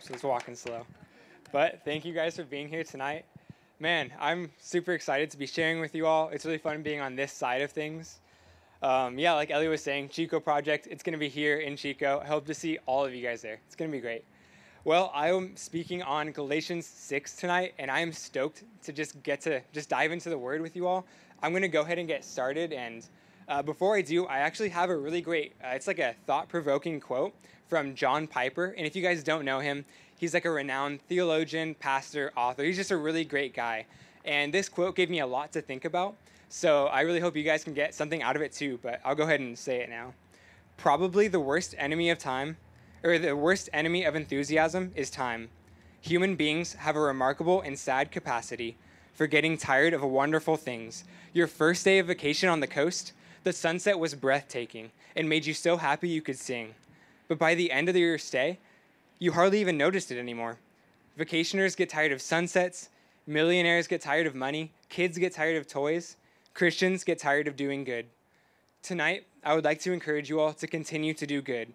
So it's walking slow. But thank you guys for being here tonight. Man, I'm super excited to be sharing with you all. It's really fun being on this side of things. Um, yeah, like Ellie was saying, Chico Project, it's going to be here in Chico. I hope to see all of you guys there. It's going to be great. Well, I am speaking on Galatians 6 tonight, and I am stoked to just get to just dive into the word with you all. I'm going to go ahead and get started. And uh, before I do, I actually have a really great, uh, it's like a thought provoking quote from John Piper. And if you guys don't know him, he's like a renowned theologian, pastor, author. He's just a really great guy. And this quote gave me a lot to think about. So I really hope you guys can get something out of it too, but I'll go ahead and say it now. Probably the worst enemy of time, or the worst enemy of enthusiasm, is time. Human beings have a remarkable and sad capacity for getting tired of wonderful things. Your first day of vacation on the coast, the sunset was breathtaking and made you so happy you could sing. But by the end of your stay, you hardly even noticed it anymore. Vacationers get tired of sunsets, millionaires get tired of money, kids get tired of toys, Christians get tired of doing good. Tonight, I would like to encourage you all to continue to do good.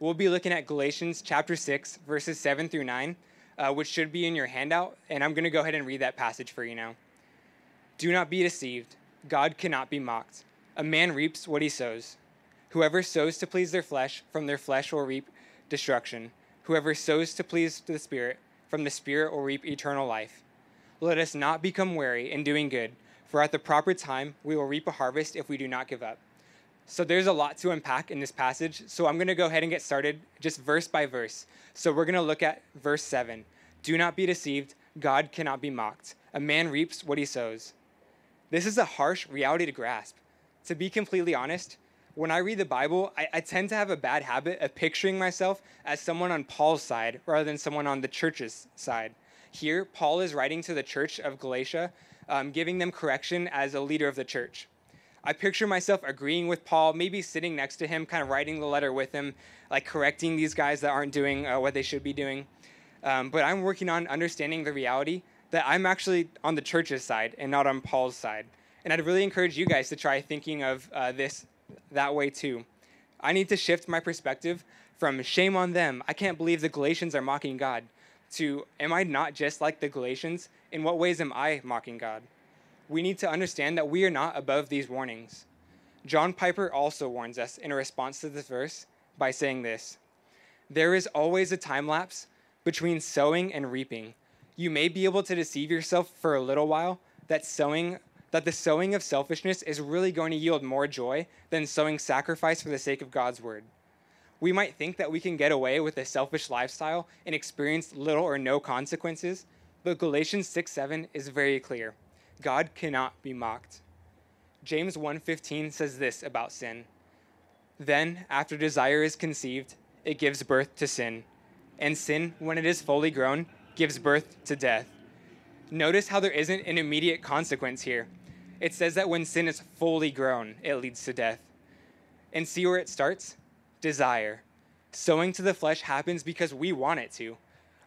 We'll be looking at Galatians chapter 6, verses 7 through 9, uh, which should be in your handout, and I'm going to go ahead and read that passage for you now. Do not be deceived. God cannot be mocked. A man reaps what he sows. Whoever sows to please their flesh, from their flesh will reap destruction. Whoever sows to please the Spirit, from the Spirit will reap eternal life. Let us not become weary in doing good, for at the proper time we will reap a harvest if we do not give up. So there's a lot to unpack in this passage, so I'm going to go ahead and get started just verse by verse. So we're going to look at verse 7. Do not be deceived, God cannot be mocked. A man reaps what he sows. This is a harsh reality to grasp. To be completely honest, when I read the Bible, I, I, tend to have a bad habit of picturing myself as someone on Paul's side rather than someone on the church's side. Here, Paul is writing to the church of Galatia, um, giving them correction as a leader of the church. I picture myself agreeing with Paul, maybe sitting next to him, kind of writing the letter with him, like correcting these guys that aren't doing uh, what they should be doing. Um, but I'm working on understanding the reality that I'm actually on the church's side and not on Paul's side. And I'd really encourage you guys to try thinking of uh, this that way too. I need to shift my perspective from shame on them, I can't believe the Galatians are mocking God, to am I not just like the Galatians? In what ways am I mocking God? We need to understand that we are not above these warnings. John Piper also warns us in response to this verse by saying this There is always a time lapse between sowing and reaping. You may be able to deceive yourself for a little while that sowing that the sowing of selfishness is really going to yield more joy than sowing sacrifice for the sake of God's word. We might think that we can get away with a selfish lifestyle and experience little or no consequences, but Galatians 6 7 is very clear. God cannot be mocked. James 1:15 says this about sin. Then, after desire is conceived, it gives birth to sin. And sin, when it is fully grown, gives birth to death. Notice how there isn't an immediate consequence here it says that when sin is fully grown, it leads to death. And see where it starts? Desire. Sowing to the flesh happens because we want it to.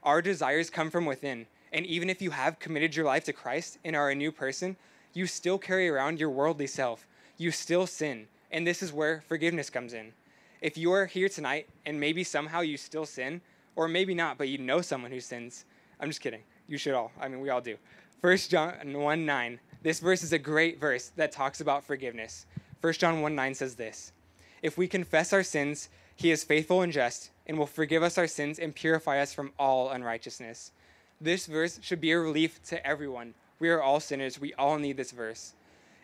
Our desires come from within. And even if you have committed your life to Christ and are a new person, you still carry around your worldly self. You still sin. And this is where forgiveness comes in. If you are here tonight and maybe somehow you still sin, or maybe not, but you know someone who sins, I'm just kidding. You should all. I mean, we all do. 1 John 1 9 this verse is a great verse that talks about forgiveness. 1 John 1 9 says this If we confess our sins, he is faithful and just and will forgive us our sins and purify us from all unrighteousness. This verse should be a relief to everyone. We are all sinners. We all need this verse.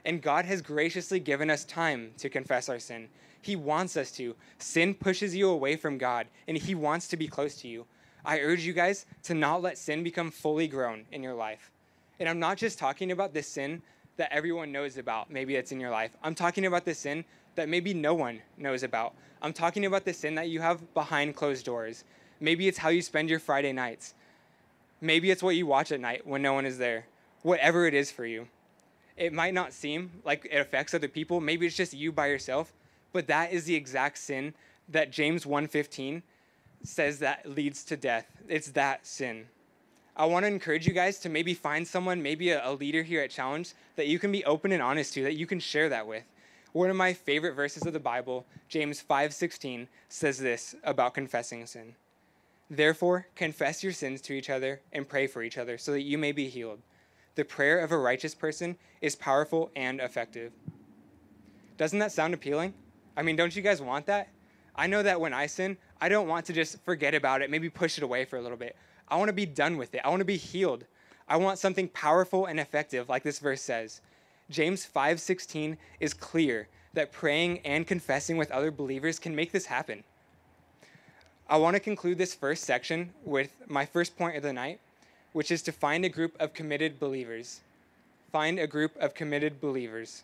And God has graciously given us time to confess our sin. He wants us to. Sin pushes you away from God, and He wants to be close to you. I urge you guys to not let sin become fully grown in your life. And I'm not just talking about the sin that everyone knows about, maybe it's in your life. I'm talking about the sin that maybe no one knows about. I'm talking about the sin that you have behind closed doors. Maybe it's how you spend your Friday nights. Maybe it's what you watch at night when no one is there. Whatever it is for you. It might not seem like it affects other people. Maybe it's just you by yourself, but that is the exact sin that James 1:15 says that leads to death. It's that sin. I want to encourage you guys to maybe find someone, maybe a, a, leader here at Challenge, that you can be open and honest to, that you can share that with. One of my favorite verses of the Bible, James 5:16, says this about confessing sin. Therefore, confess your sins to each other and pray for each other so that you may be healed. The prayer of a righteous person is powerful and effective. Doesn't that sound appealing? I mean, don't you guys want that? I know that when I sin, I don't want to just forget about it, maybe push it away for a little bit. I want to be done with it. I want to be healed. I want something powerful and effective like this verse says. James 5:16 is clear that praying and confessing with other believers can make this happen. I want to conclude this first section with my first point of the night, which is to find a group of committed believers. Find a group of committed believers.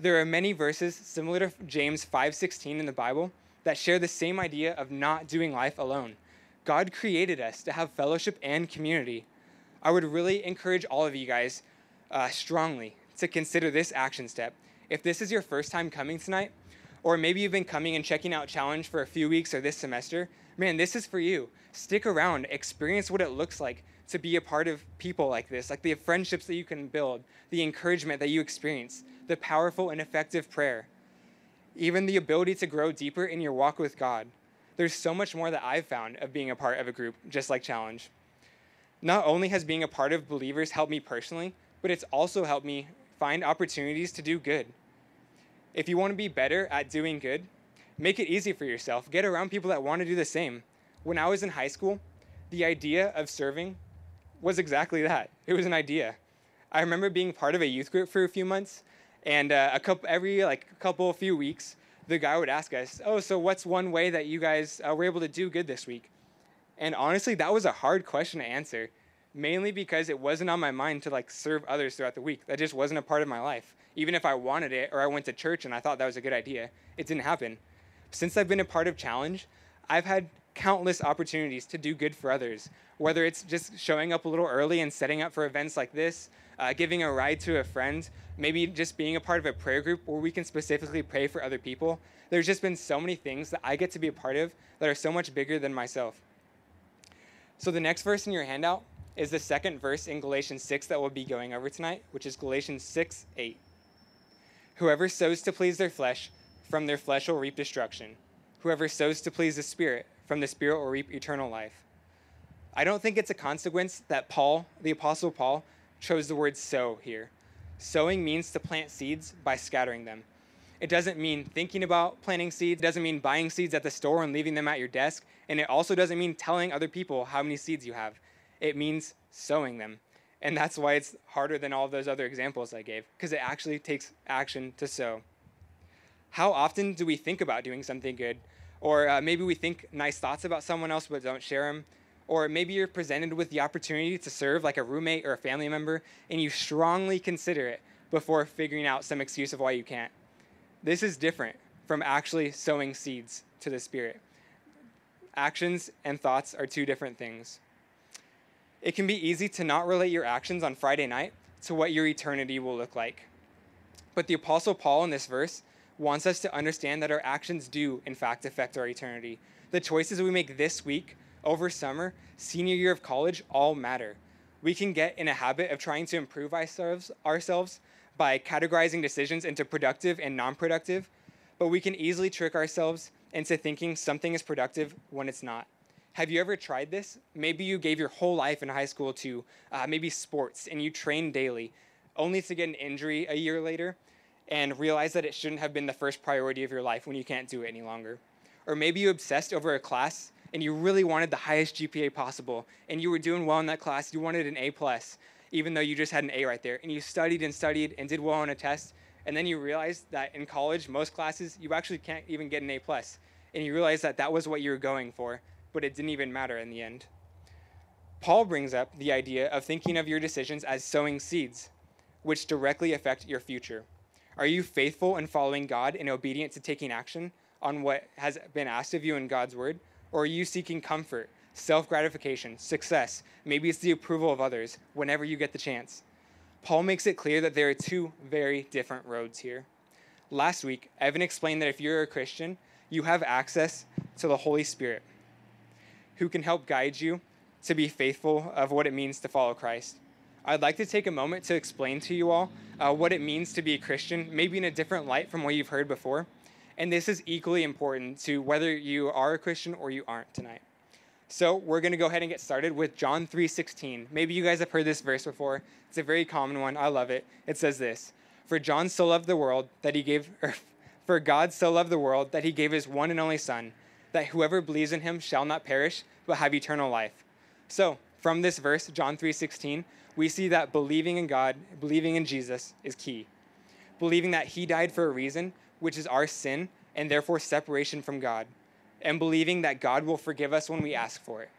There are many verses similar to James 5:16 in the Bible that share the same idea of not doing life alone. God created us to have fellowship and community. I would really encourage all of you guys uh, strongly to consider this action step. If this is your first time coming tonight, or maybe you've been coming and checking out Challenge for a few weeks or this semester, man, this is for you. Stick around, experience what it looks like to be a part of people like this, like the friendships that you can build, the encouragement that you experience, the powerful and effective prayer, even the ability to grow deeper in your walk with God. There's so much more that I've found of being a part of a group just like Challenge. Not only has being a part of believers helped me personally, but it's also helped me find opportunities to do good. If you want to be better at doing good, make it easy for yourself. Get around people that want to do the same. When I was in high school, the idea of serving was exactly that. It was an idea. I remember being part of a youth group for a few months, and uh, a couple every like couple few weeks, the guy would ask us, "Oh, so what's one way that you guys uh, were able to do good this week?" And honestly, that was a hard question to answer, mainly because it wasn't on my mind to like serve others throughout the week. That just wasn't a part of my life. Even if I wanted it or I went to church and I thought that was a good idea, it didn't happen. Since I've been a part of Challenge, I've had countless opportunities to do good for others, whether it's just showing up a little early and setting up for events like this, uh, giving a ride to a friend, maybe just being a part of a prayer group where we can specifically pray for other people. There's just been so many things that I get to be a part of that are so much bigger than myself. So the next verse in your handout is the second verse in Galatians 6 that we'll be going over tonight, which is Galatians 6 8. Whoever sows to please their flesh, from their flesh will reap destruction. Whoever sows to please the Spirit, from the Spirit will reap eternal life. I don't think it's a consequence that Paul, the Apostle Paul, chose the word sow here. Sowing means to plant seeds by scattering them. It doesn't mean thinking about planting seeds. It doesn't mean buying seeds at the store and leaving them at your desk. And it also doesn't mean telling other people how many seeds you have. It means sowing them. And that's why it's harder than all those other examples I gave, because it actually takes action to sow. How often do we think about doing something good? Or uh, maybe we think nice thoughts about someone else but don't share them. Or maybe you're presented with the opportunity to serve like a roommate or a family member, and you strongly consider it before figuring out some excuse of why you can't. This is different from actually sowing seeds to the Spirit. Actions and thoughts are two different things. It can be easy to not relate your actions on Friday night to what your eternity will look like. But the Apostle Paul in this verse wants us to understand that our actions do, in fact, affect our eternity. The choices we make this week, over summer, senior year of college, all matter. We can get in a habit of trying to improve ourselves, ourselves by categorizing decisions into productive and non productive, but we can easily trick ourselves into thinking something is productive when it's not. Have you ever tried this? Maybe you gave your whole life in high school to uh, maybe sports and you trained daily, only to get an injury a year later and realize that it shouldn't have been the first priority of your life when you can't do it any longer. Or maybe you obsessed over a class and you really wanted the highest GPA possible and you were doing well in that class, you wanted an A plus, even though you just had an A right there. And you studied and studied and did well on a test. And then you realized that in college, most classes, you actually can't even get an A plus. And you realize that that was what you were going for, but it didn't even matter in the end. Paul brings up the idea of thinking of your decisions as sowing seeds, which directly affect your future. Are you faithful in following God and obedient to taking action on what has been asked of you in God's word? Or are you seeking comfort, self gratification, success. Maybe it's the approval of others whenever you get the chance. Paul makes it clear that there are two very different roads here. Last week, Evan explained that if you're a Christian, you have access to the Holy Spirit who can help guide you to be faithful of what it means to follow Christ. I'd like to take a moment to explain to you all uh, what it means to be a Christian, maybe in a different light from what you've heard before. And this is equally important to whether you are a Christian or you aren't tonight. So we're going to go ahead and get started with John 3:16. Maybe you guys have heard this verse before. It's a very common one. I love it. It says this: "For John so loved the world that he gave or, for God so loved the world that he gave his one and only son, that whoever believes in him shall not perish but have eternal life." So, from this verse, John 3:16, we see that believing in God, believing in Jesus is key. Believing that he died for a reason, which is our sin and therefore separation from God and believing that God will forgive us when we ask for it,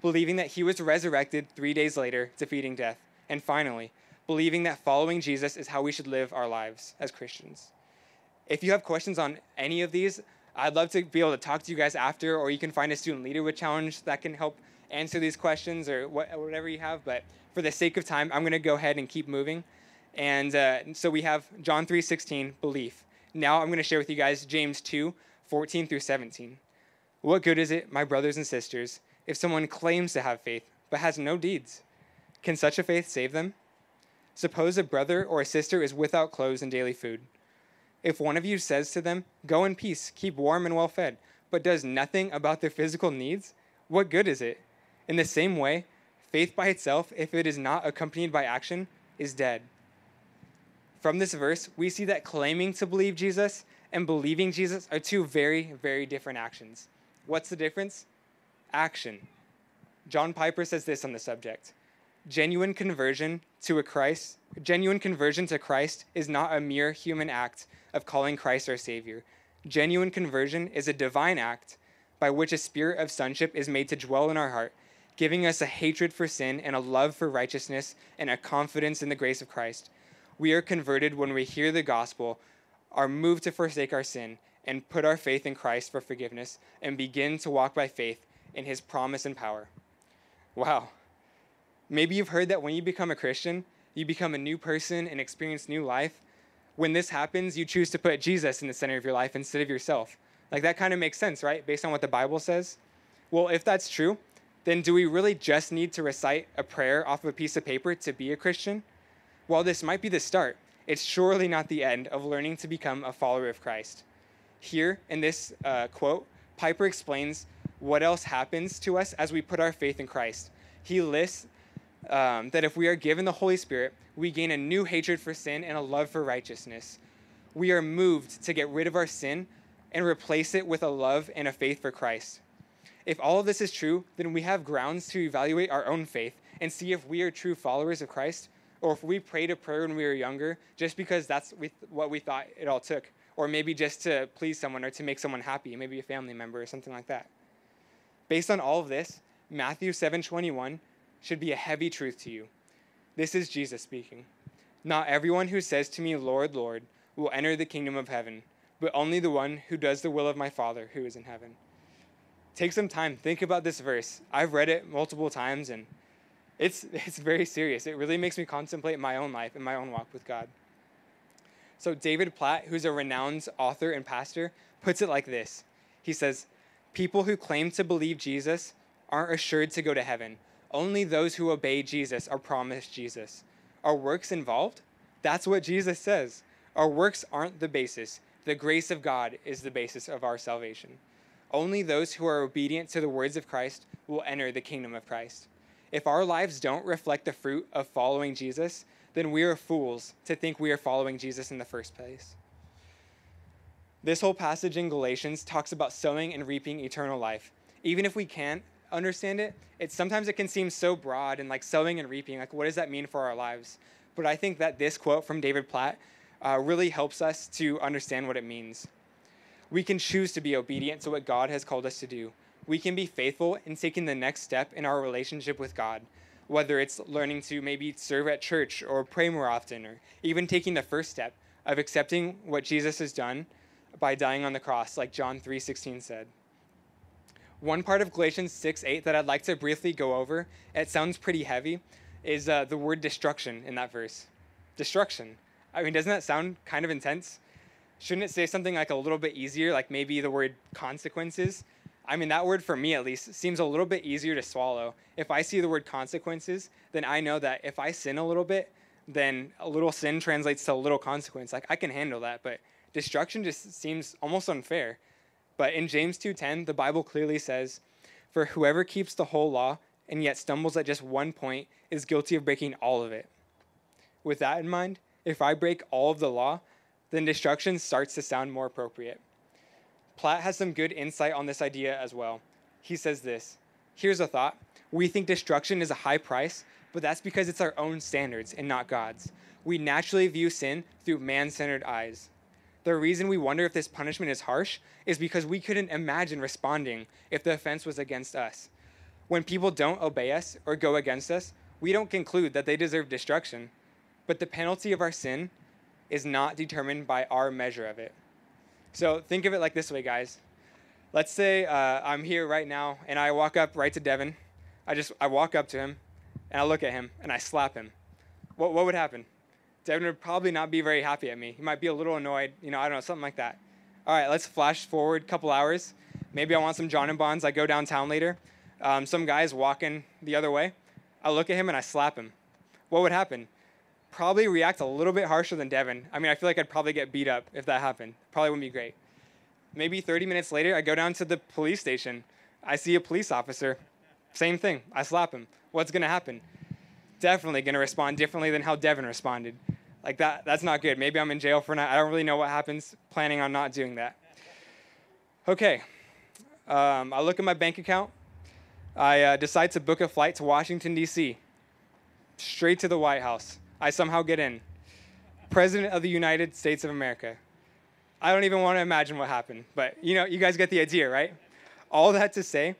believing that he was resurrected three days later, defeating death, and finally, believing that following Jesus is how we should live our lives as Christians. If you have questions on any of these, I'd love to be able to talk to you guys after, or you can find a student leader with challenge that can help answer these questions or whatever you have. But for the sake of time, I'm going to go ahead and keep moving. And uh, so we have John 3:16, belief. Now I'm going to share with you guys James 2:14 through 17. What good is it, my brothers and sisters, if someone claims to have faith but has no deeds? Can such a faith save them? Suppose a brother or a sister is without clothes and daily food. If one of you says to them, Go in peace, keep warm and well fed, but does nothing about their physical needs, what good is it? In the same way, faith by itself, if it is not accompanied by action, is dead. From this verse, we see that claiming to believe Jesus and believing Jesus are two very, very different actions. What's the difference? Action. John Piper says this on the subject. Genuine conversion to a Christ, genuine conversion to Christ is not a mere human act of calling Christ our savior. Genuine conversion is a divine act by which a spirit of sonship is made to dwell in our heart, giving us a hatred for sin and a love for righteousness and a confidence in the grace of Christ. We are converted when we hear the gospel, are moved to forsake our sin, and put our faith in Christ for forgiveness and begin to walk by faith in his promise and power. Wow. Maybe you've heard that when you become a Christian, you become a new person and experience new life. When this happens, you choose to put Jesus in the center of your life instead of yourself. Like that kind of makes sense, right? Based on what the Bible says. Well, if that's true, then do we really just need to recite a prayer off of a piece of paper to be a Christian? While this might be the start, it's surely not the end of learning to become a follower of Christ. Here in this uh, quote, Piper explains what else happens to us as we put our faith in Christ. He lists um, that if we are given the Holy Spirit, we gain a new hatred for sin and a love for righteousness. We are moved to get rid of our sin and replace it with a love and a faith for Christ. If all of this is true, then we have grounds to evaluate our own faith and see if we are true followers of Christ or if we prayed a prayer when we were younger just because that's what we thought it all took or maybe just to please someone or to make someone happy, maybe a family member or something like that. Based on all of this, Matthew 7:21 should be a heavy truth to you. This is Jesus speaking. Not everyone who says to me, "Lord, Lord," will enter the kingdom of heaven, but only the one who does the will of my Father who is in heaven. Take some time, think about this verse. I've read it multiple times and it's it's very serious. It really makes me contemplate my own life and my own walk with God. So, David Platt, who's a renowned author and pastor, puts it like this He says, People who claim to believe Jesus aren't assured to go to heaven. Only those who obey Jesus are promised Jesus. Are works involved? That's what Jesus says. Our works aren't the basis. The grace of God is the basis of our salvation. Only those who are obedient to the words of Christ will enter the kingdom of Christ. If our lives don't reflect the fruit of following Jesus, then we are fools to think we are following Jesus in the first place. This whole passage in Galatians talks about sowing and reaping eternal life. Even if we can't understand it, it sometimes it can seem so broad and like sowing and reaping. Like, what does that mean for our lives? But I think that this quote from David Platt uh, really helps us to understand what it means. We can choose to be obedient to what God has called us to do. We can be faithful in taking the next step in our relationship with God whether it's learning to maybe serve at church or pray more often, or even taking the first step of accepting what Jesus has done by dying on the cross, like John 3:16 said. One part of Galatians 6:8 that I'd like to briefly go over, it sounds pretty heavy, is uh, the word destruction in that verse. Destruction. I mean, doesn't that sound kind of intense? Shouldn't it say something like a little bit easier, like maybe the word consequences? I mean, that word for me at least seems a little bit easier to swallow. If I see the word consequences, then I know that if I sin a little bit, then a little sin translates to a little consequence. Like I can handle that, but destruction just seems almost unfair. But in James 2:10, the Bible clearly says, For whoever keeps the whole law and yet stumbles at just one point is guilty of breaking all of it. With that in mind, if I break all of the law, then destruction starts to sound more appropriate. Platt has some good insight on this idea as well. He says this Here's a thought. We think destruction is a high price, but that's because it's our own standards and not God's. We naturally view sin through man centered eyes. The reason we wonder if this punishment is harsh is because we couldn't imagine responding if the offense was against us. When people don't obey us or go against us, we don't conclude that they deserve destruction. But the penalty of our sin is not determined by our measure of it. So think of it like this way, guys. Let's say uh, I'm here right now and I walk up right to Devin. I just I walk up to him and I look at him and I slap him. What what would happen? Devin would probably not be very happy at me. He might be a little annoyed, you know, I don't know, something like that. All right, let's flash forward a couple hours. Maybe I want some John and Bonds. I go downtown later. Um, some guy's walking the other way. I look at him and I slap him. What would happen? Probably react a little bit harsher than Devin. I mean, I feel like I'd probably get beat up if that happened. Probably wouldn't be great. Maybe 30 minutes later, I go down to the police station. I see a police officer. Same thing. I slap him. What's going to happen? Definitely going to respond differently than how Devin responded. Like that, that's not good. Maybe I'm in jail for not. I don't really know what happens. Planning on not doing that. Okay. Um, I look at my bank account. I uh, decide to book a flight to Washington, D.C., straight to the White House. I somehow get in. President of the United States of America. I don't even want to imagine what happened, but you know, you guys get the idea, right? All that to say,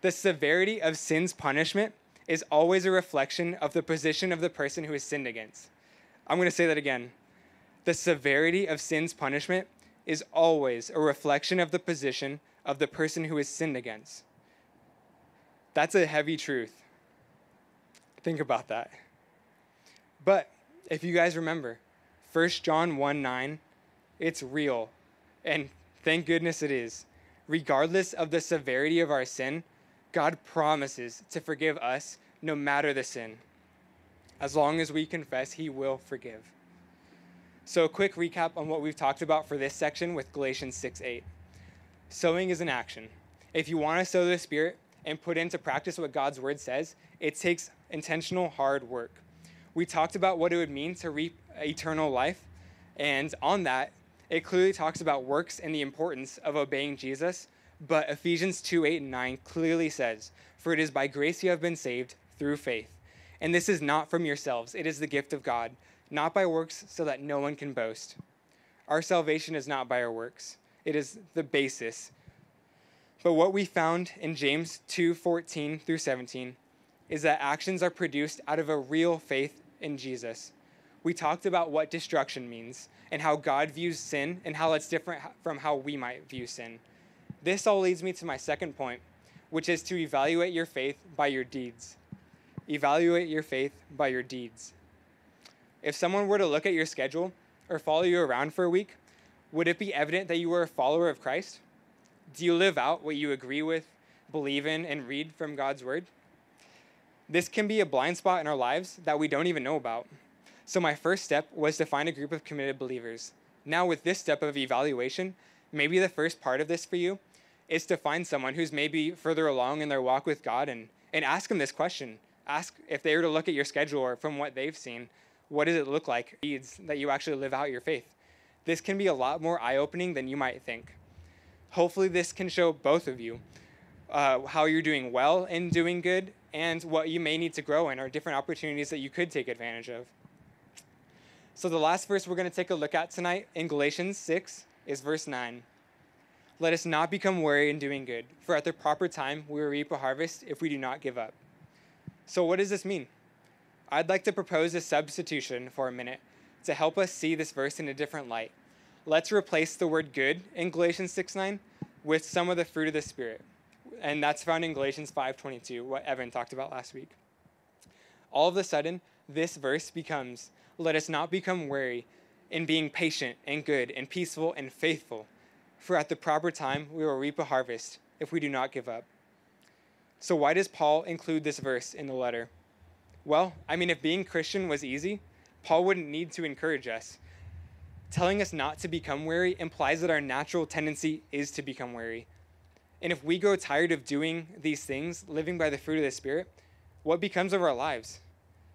the severity of sin's punishment is always a reflection of the position of the person who is sinned against. I'm going to say that again. The severity of sin's punishment is always a reflection of the position of the person who is sinned against. That's a heavy truth. Think about that. But if you guys remember, 1 John 1 9, it's real. And thank goodness it is. Regardless of the severity of our sin, God promises to forgive us no matter the sin. As long as we confess, He will forgive. So, a quick recap on what we've talked about for this section with Galatians 6 8. Sowing is an action. If you want to sow the Spirit and put into practice what God's Word says, it takes intentional, hard work. We talked about what it would mean to reap eternal life, and on that, it clearly talks about works and the importance of obeying Jesus. But Ephesians 2 8 and 9 clearly says, For it is by grace you have been saved through faith and this is not from yourselves, it is the gift of God, not by works, so that no one can boast. Our salvation is not by our works, it is the basis. But what we found in James 2 14 through 17 is that actions are produced out of a real faith in Jesus. We talked about what destruction means and how God views sin and how it's different from how we might view sin. This all leads me to my second point, which is to evaluate your faith by your deeds. Evaluate your faith by your deeds. If someone were to look at your schedule or follow you around for a week, would it be evident that you were a follower of Christ? Do you live out what you agree with, believe in, and read from God's Word? This can be a blind spot in our lives that we don't even know about. So, my first step was to find a group of committed believers. Now, with this step of evaluation, maybe the first part of this for you is to find someone who's maybe further along in their walk with God and, and ask them this question ask if they were to look at your schedule or from what they've seen, what does it look like needs that you actually live out your faith? This can be a lot more eye opening than you might think. Hopefully, this can show both of you uh, how you're doing well in doing good and what you may need to grow in or different opportunities that you could take advantage of. So, the last verse we're going to take a look at tonight in Galatians 6 is verse 9. Let us not become weary in doing good, for at the proper time we will reap a harvest if we do not give up. So, what does this mean? I'd like to propose a substitution for a minute to help us see this verse in a different light. Let's replace the word good in Galatians 6 9 with some of the fruit of the Spirit. And that's found in Galatians 5:22, what Evan talked about last week. All of a sudden, this verse becomes, let us not become weary in being patient and good and peaceful and faithful, for at the proper time we will reap a harvest if we do not give up. So, why does Paul include this verse in the letter? Well, I mean, if being Christian was easy, Paul wouldn't need to encourage us. Telling us not to become weary implies that our natural tendency is to become weary. And if we grow tired of doing these things, living by the fruit of the Spirit, what becomes of our lives?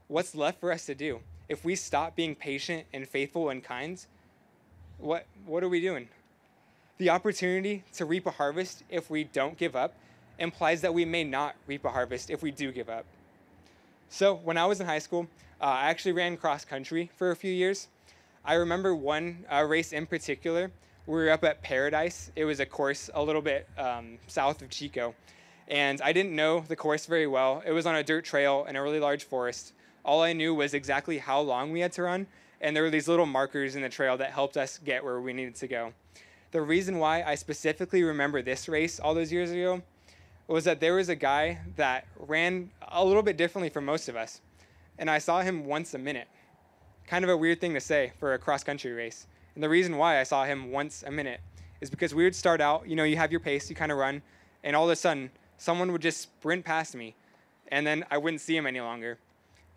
What's left for us to do? If we stop being patient and faithful and kind, what, what are we doing? The opportunity to reap a harvest if we don't give up implies that we may not reap a harvest if we do give up. So, when I was in high school, uh, I actually ran cross country for a few years. I remember one uh, race in particular. We were up at Paradise. It was a course a little bit um, south of Chico. And I didn't know the course very well. It was on a dirt trail in a really large forest. All I knew was exactly how long we had to run, and there were these little markers in the trail that helped us get where we needed to go. The reason why I specifically remember this race all those years ago was that there was a guy that ran a little bit differently from most of us, and I saw him once a minute. Kind of a weird thing to say for a cross country race. And the reason why I saw him once a minute is because we would start out, you know, you have your pace, you kind of run, and all of a sudden, someone would just sprint past me, and then I wouldn't see him any longer.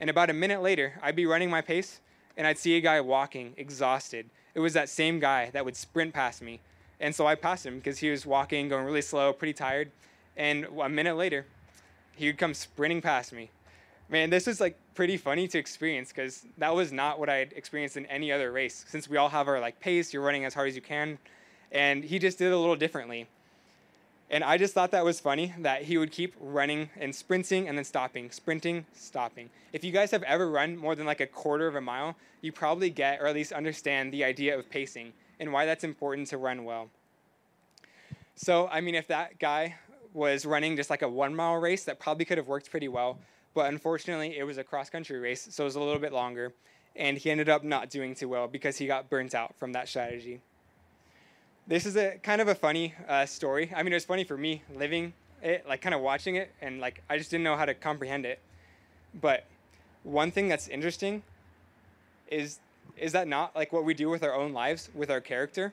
And about a minute later, I'd be running my pace, and I'd see a guy walking, exhausted. It was that same guy that would sprint past me. And so I passed him because he was walking, going really slow, pretty tired. And a minute later, he would come sprinting past me. Man, this was like pretty funny to experience because that was not what I had experienced in any other race. Since we all have our like pace, you're running as hard as you can, and he just did it a little differently. And I just thought that was funny that he would keep running and sprinting and then stopping, sprinting, stopping. If you guys have ever run more than like a quarter of a mile, you probably get or at least understand the idea of pacing and why that's important to run well. So, I mean, if that guy was running just like a one mile race, that probably could have worked pretty well. But unfortunately, it was a cross country race, so it was a little bit longer. And he ended up not doing too well because he got burnt out from that strategy this is a kind of a funny uh, story. I mean, it was funny for me living it, like kind of watching it, and like I just didn't know how to comprehend it. But one thing that's interesting is is that not like what we do with our own lives with our character?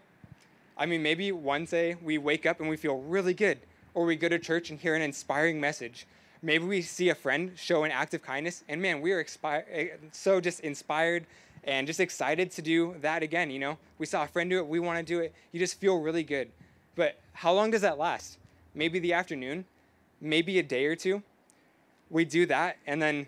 I mean, maybe one day we wake up and we feel really good, or we go to church and hear an inspiring message. Maybe we see a friend show an act of kindness, and man, we are expi- eh, so just inspired and just excited to do that again. You know, we saw a friend do it, we want to do it. You just feel really good. But how long does that last? Maybe the afternoon, maybe a day or two. We do that, and then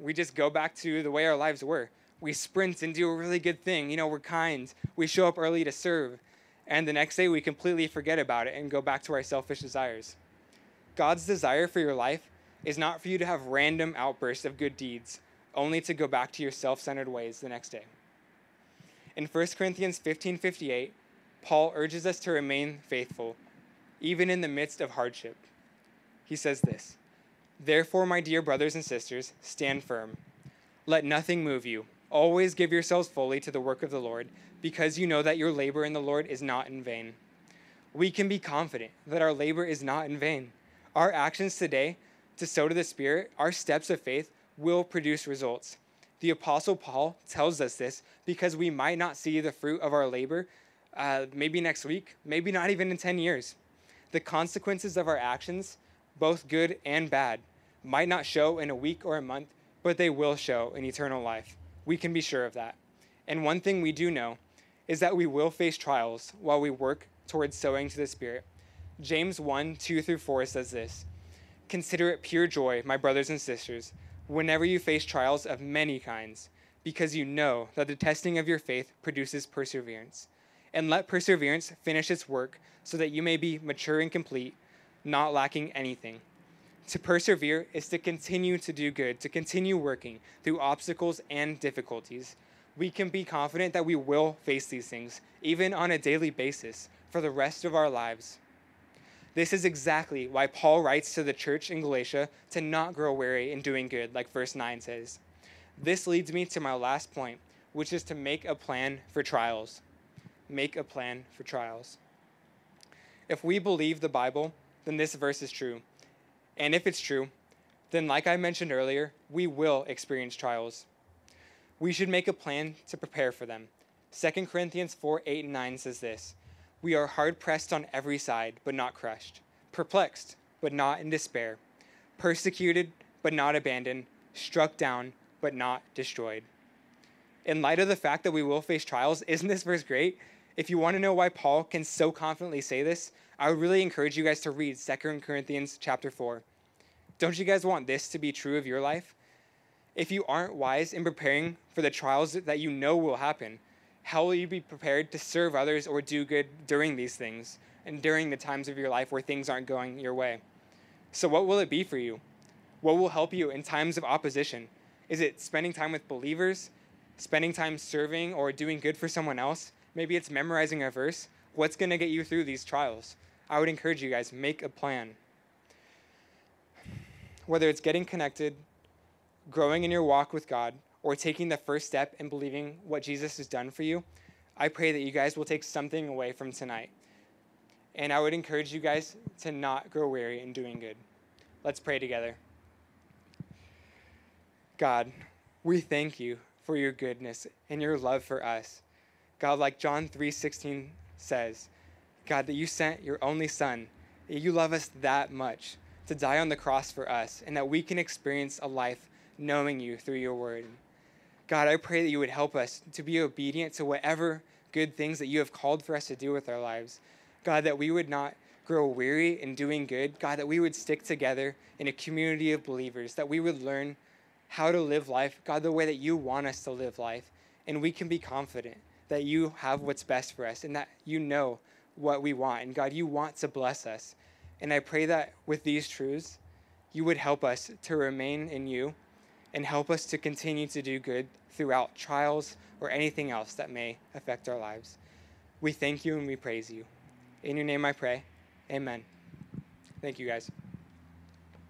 we just go back to the way our lives were. We sprint and do a really good thing. You know, we're kind. We show up early to serve. And the next day, we completely forget about it and go back to our selfish desires. God's desire for your life is not for you to have random outbursts of good deeds only to go back to your self-centered ways the next day. In 1 Corinthians 15:58, Paul urges us to remain faithful even in the midst of hardship. He says this: Therefore, my dear brothers and sisters, stand firm. Let nothing move you. Always give yourselves fully to the work of the Lord, because you know that your labor in the Lord is not in vain. We can be confident that our labor is not in vain. Our actions today to sow to the Spirit, our steps of faith, will produce results. The Apostle Paul tells us this because we might not see the fruit of our labor uh, maybe next week, maybe not even in 10 years. The consequences of our actions, both good and bad, might not show in a week or a month, but they will show in eternal life. We can be sure of that. And one thing we do know is that we will face trials while we work towards sowing to the Spirit. James 1 2 through 4 says this Consider it pure joy, my brothers and sisters whenever you face trials of many kinds, because you know that the testing of your faith produces perseverance. And let perseverance finish its work so that you may be mature and complete, not lacking anything. To persevere is to continue to do good, to continue working through obstacles and difficulties. We can be confident that we will face these things, even on a daily basis, for the rest of our lives. This is exactly why Paul writes to the church in Galatia to not grow weary in doing good, like verse 9 says. This leads me to my last point, which is to make a plan for trials. Make a plan for trials. If we believe the Bible, then this verse is true. And if it's true, then, like I mentioned earlier, we will experience trials. We should make a plan to prepare for them. 2 Corinthians 4 8 and 9 says this we are hard pressed on every side, but not crushed, perplexed, but not in despair, persecuted, but not abandoned, struck down, but not destroyed. In light of the fact that we will face trials, isn't this verse great? If you want to know why Paul can so confidently say this, I would really encourage you guys to read 2 Corinthians chapter 4. Don't you guys want this to be true of your life? If you aren't wise in preparing for the trials that you know will happen, how will you be prepared to serve others or do good during these things and during the times of your life where things aren't going your way? So, what will it be for you? What will help you in times of opposition? Is it spending time with believers, spending time serving or doing good for someone else? Maybe it's memorizing a verse. What's going to get you through these trials? I would encourage you guys make a plan. Whether it's getting connected, growing in your walk with God, or taking the first step in believing what Jesus has done for you, I pray that you guys will take something away from tonight. And I would encourage you guys to not grow weary in doing good. Let's pray together. God, we thank you for your goodness and your love for us. God, like John 3:16 says, God, that you sent your only son, that you love us that much to die on the cross for us, and that we can experience a life knowing you through your word. God, I pray that you would help us to be obedient to whatever good things that you have called for us to do with our lives. God, that we would not grow weary in doing good. God, that we would stick together in a community of believers, that we would learn how to live life, God, the way that you want us to live life. And we can be confident that you have what's best for us and that you know what we want. And God, you want to bless us. And I pray that with these truths, you would help us to remain in you and help us to continue to do good throughout trials or anything else that may affect our lives. We thank you and we praise you. In your name I pray. Amen. Thank you, guys.